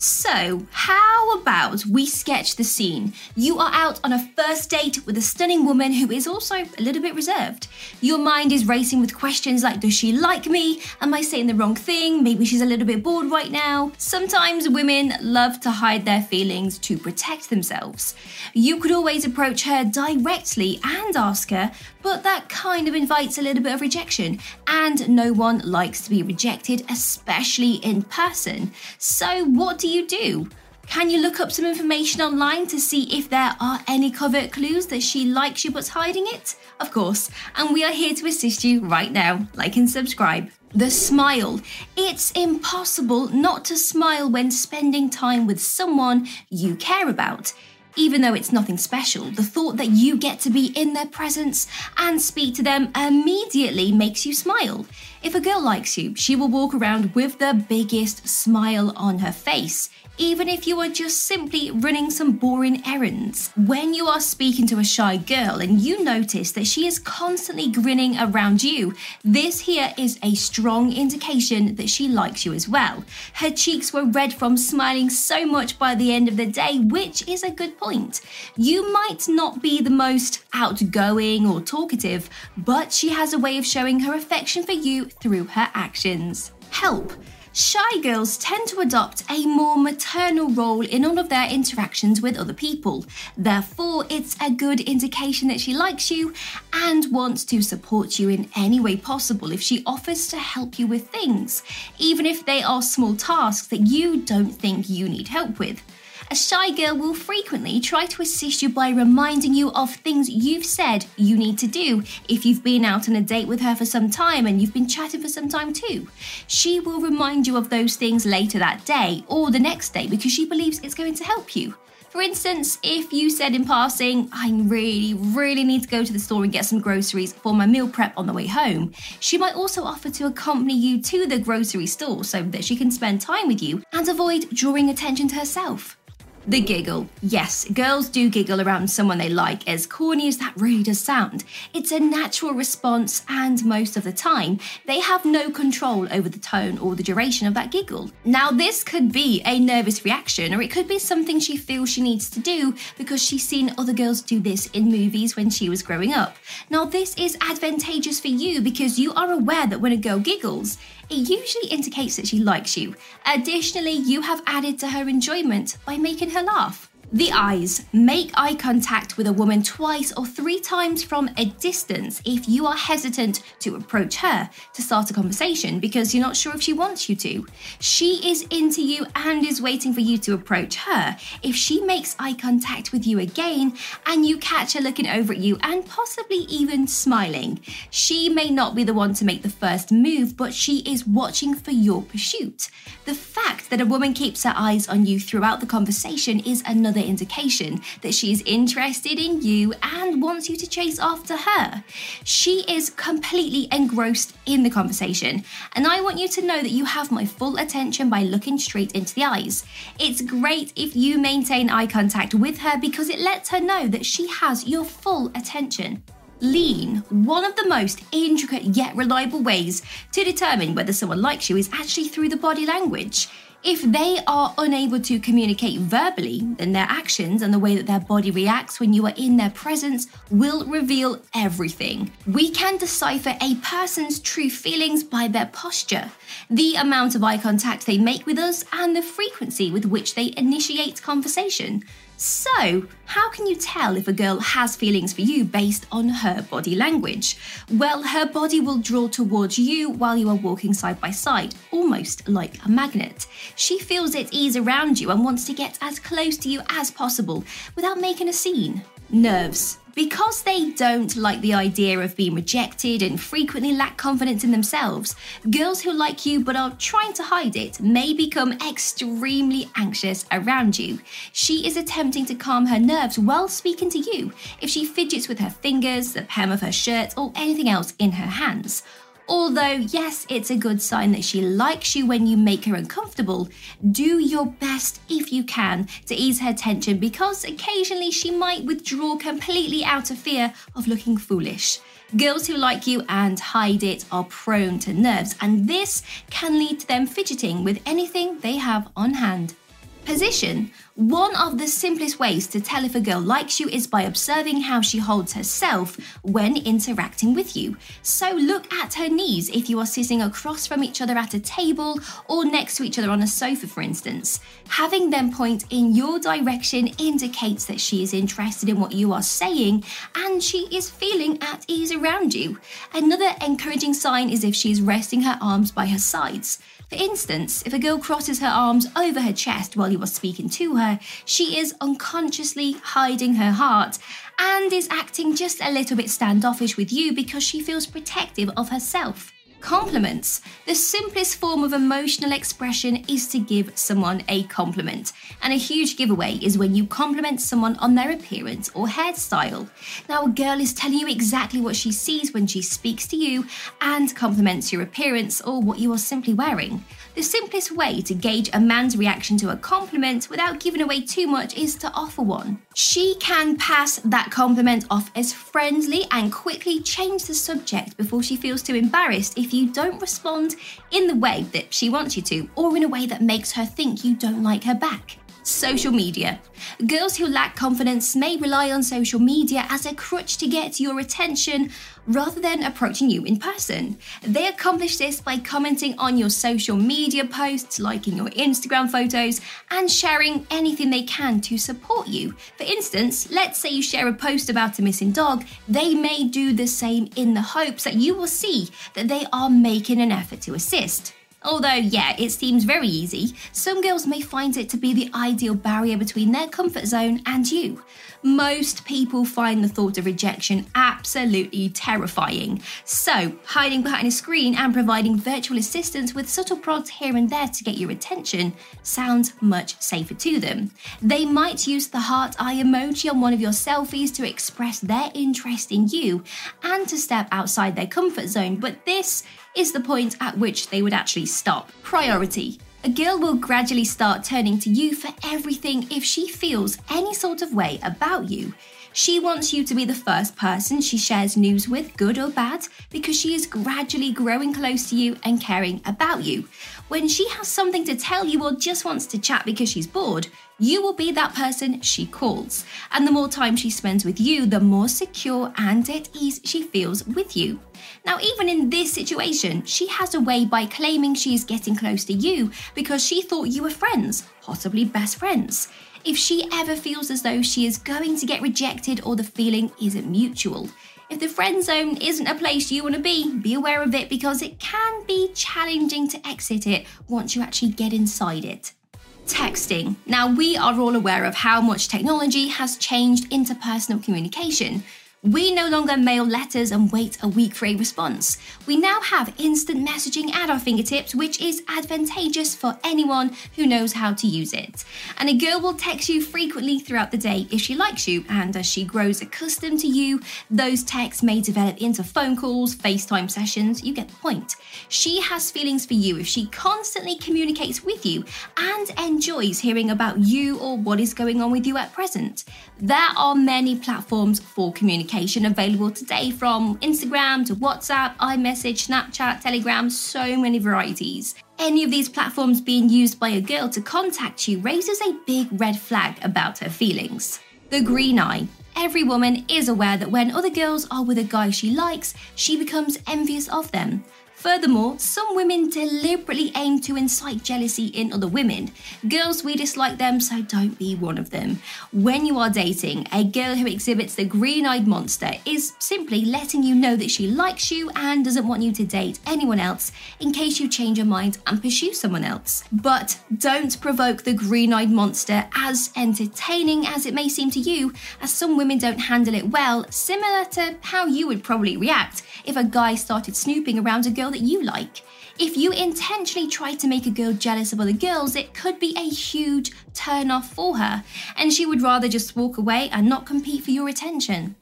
So, how about we sketch the scene? You are out on a first date with a stunning woman who is also a little bit reserved. Your mind is racing with questions like Does she like me? Am I saying the wrong thing? Maybe she's a little bit bored right now. Sometimes women love to hide their feelings to protect themselves. You could always approach her directly and ask her, but that kind of invites a little bit of rejection, and no one likes to be rejected, especially in person. So, what do you do? Can you look up some information online to see if there are any covert clues that she likes you but's hiding it? Of course, and we are here to assist you right now. Like and subscribe. The smile. It's impossible not to smile when spending time with someone you care about even though it's nothing special, the thought that you get to be in their presence and speak to them immediately makes you smile. If a girl likes you, she will walk around with the biggest smile on her face, even if you are just simply running some boring errands. When you are speaking to a shy girl and you notice that she is constantly grinning around you, this here is a strong indication that she likes you as well. Her cheeks were red from smiling so much by the end of the day, which is a good point. You might not be the most outgoing or talkative, but she has a way of showing her affection for you through her actions. Help. Shy girls tend to adopt a more maternal role in all of their interactions with other people. Therefore, it's a good indication that she likes you and wants to support you in any way possible if she offers to help you with things, even if they are small tasks that you don't think you need help with. A shy girl will frequently try to assist you by reminding you of things you've said you need to do if you've been out on a date with her for some time and you've been chatting for some time too. She will remind you of those things later that day or the next day because she believes it's going to help you. For instance, if you said in passing, I really, really need to go to the store and get some groceries for my meal prep on the way home, she might also offer to accompany you to the grocery store so that she can spend time with you and avoid drawing attention to herself. The giggle. Yes, girls do giggle around someone they like, as corny as that really does sound. It's a natural response, and most of the time, they have no control over the tone or the duration of that giggle. Now, this could be a nervous reaction, or it could be something she feels she needs to do because she's seen other girls do this in movies when she was growing up. Now, this is advantageous for you because you are aware that when a girl giggles, it usually indicates that she likes you. Additionally, you have added to her enjoyment by making her laugh. The eyes. Make eye contact with a woman twice or three times from a distance if you are hesitant to approach her to start a conversation because you're not sure if she wants you to. She is into you and is waiting for you to approach her. If she makes eye contact with you again and you catch her looking over at you and possibly even smiling, she may not be the one to make the first move, but she is watching for your pursuit. The fact that a woman keeps her eyes on you throughout the conversation is another indication that she is interested in you and wants you to chase after her. She is completely engrossed in the conversation, and I want you to know that you have my full attention by looking straight into the eyes. It's great if you maintain eye contact with her because it lets her know that she has your full attention. Lean, one of the most intricate yet reliable ways to determine whether someone likes you is actually through the body language. If they are unable to communicate verbally, then their actions and the way that their body reacts when you are in their presence will reveal everything. We can decipher a person's true feelings by their posture, the amount of eye contact they make with us, and the frequency with which they initiate conversation. So, how can you tell if a girl has feelings for you based on her body language? Well, her body will draw towards you while you are walking side by side, almost like a magnet. She feels at ease around you and wants to get as close to you as possible without making a scene. Nerves. Because they don't like the idea of being rejected and frequently lack confidence in themselves, girls who like you but are trying to hide it may become extremely anxious around you. She is attempting to calm her nerves while speaking to you if she fidgets with her fingers, the hem of her shirt, or anything else in her hands. Although, yes, it's a good sign that she likes you when you make her uncomfortable, do your best if you can to ease her tension because occasionally she might withdraw completely out of fear of looking foolish. Girls who like you and hide it are prone to nerves, and this can lead to them fidgeting with anything they have on hand. Position. One of the simplest ways to tell if a girl likes you is by observing how she holds herself when interacting with you. So look at her knees if you are sitting across from each other at a table or next to each other on a sofa, for instance. Having them point in your direction indicates that she is interested in what you are saying and she is feeling at ease around you. Another encouraging sign is if she is resting her arms by her sides. For instance, if a girl crosses her arms over her chest while you are speaking to her, she is unconsciously hiding her heart and is acting just a little bit standoffish with you because she feels protective of herself. Compliments. The simplest form of emotional expression is to give someone a compliment. And a huge giveaway is when you compliment someone on their appearance or hairstyle. Now, a girl is telling you exactly what she sees when she speaks to you and compliments your appearance or what you are simply wearing. The simplest way to gauge a man's reaction to a compliment without giving away too much is to offer one. She can pass that compliment off as friendly and quickly change the subject before she feels too embarrassed if you don't respond in the way that she wants you to or in a way that makes her think you don't like her back. Social media. Girls who lack confidence may rely on social media as a crutch to get your attention rather than approaching you in person. They accomplish this by commenting on your social media posts, liking your Instagram photos, and sharing anything they can to support you. For instance, let's say you share a post about a missing dog, they may do the same in the hopes that you will see that they are making an effort to assist. Although, yeah, it seems very easy, some girls may find it to be the ideal barrier between their comfort zone and you. Most people find the thought of rejection absolutely terrifying. So, hiding behind a screen and providing virtual assistance with subtle prods here and there to get your attention sounds much safer to them. They might use the heart eye emoji on one of your selfies to express their interest in you and to step outside their comfort zone, but this is the point at which they would actually stop. Priority. A girl will gradually start turning to you for everything if she feels any sort of way about you. She wants you to be the first person she shares news with, good or bad, because she is gradually growing close to you and caring about you. When she has something to tell you or just wants to chat because she's bored, you will be that person she calls. And the more time she spends with you, the more secure and at ease she feels with you. Now, even in this situation, she has a way by claiming she is getting close to you because she thought you were friends, possibly best friends. If she ever feels as though she is going to get rejected or the feeling isn't mutual, if the friend zone isn't a place you want to be, be aware of it because it can be challenging to exit it once you actually get inside it. Texting. Now, we are all aware of how much technology has changed interpersonal communication. We no longer mail letters and wait a week for a response. We now have instant messaging at our fingertips, which is advantageous for anyone who knows how to use it. And a girl will text you frequently throughout the day if she likes you, and as she grows accustomed to you, those texts may develop into phone calls, FaceTime sessions, you get the point. She has feelings for you if she constantly communicates with you and enjoys hearing about you or what is going on with you at present. There are many platforms for communication available today from Instagram to WhatsApp, iMessage, Snapchat, Telegram, so many varieties. Any of these platforms being used by a girl to contact you raises a big red flag about her feelings. The green eye. Every woman is aware that when other girls are with a guy she likes, she becomes envious of them. Furthermore, some women deliberately aim to incite jealousy in other women. Girls, we dislike them, so don't be one of them. When you are dating, a girl who exhibits the green eyed monster is simply letting you know that she likes you and doesn't want you to date anyone else in case you change your mind and pursue someone else. But don't provoke the green eyed monster, as entertaining as it may seem to you, as some women don't handle it well, similar to how you would probably react if a guy started snooping around a girl girl that you like. If you intentionally try to make a girl jealous of other girls, it could be a huge turn off for her, and she would rather just walk away and not compete for your attention.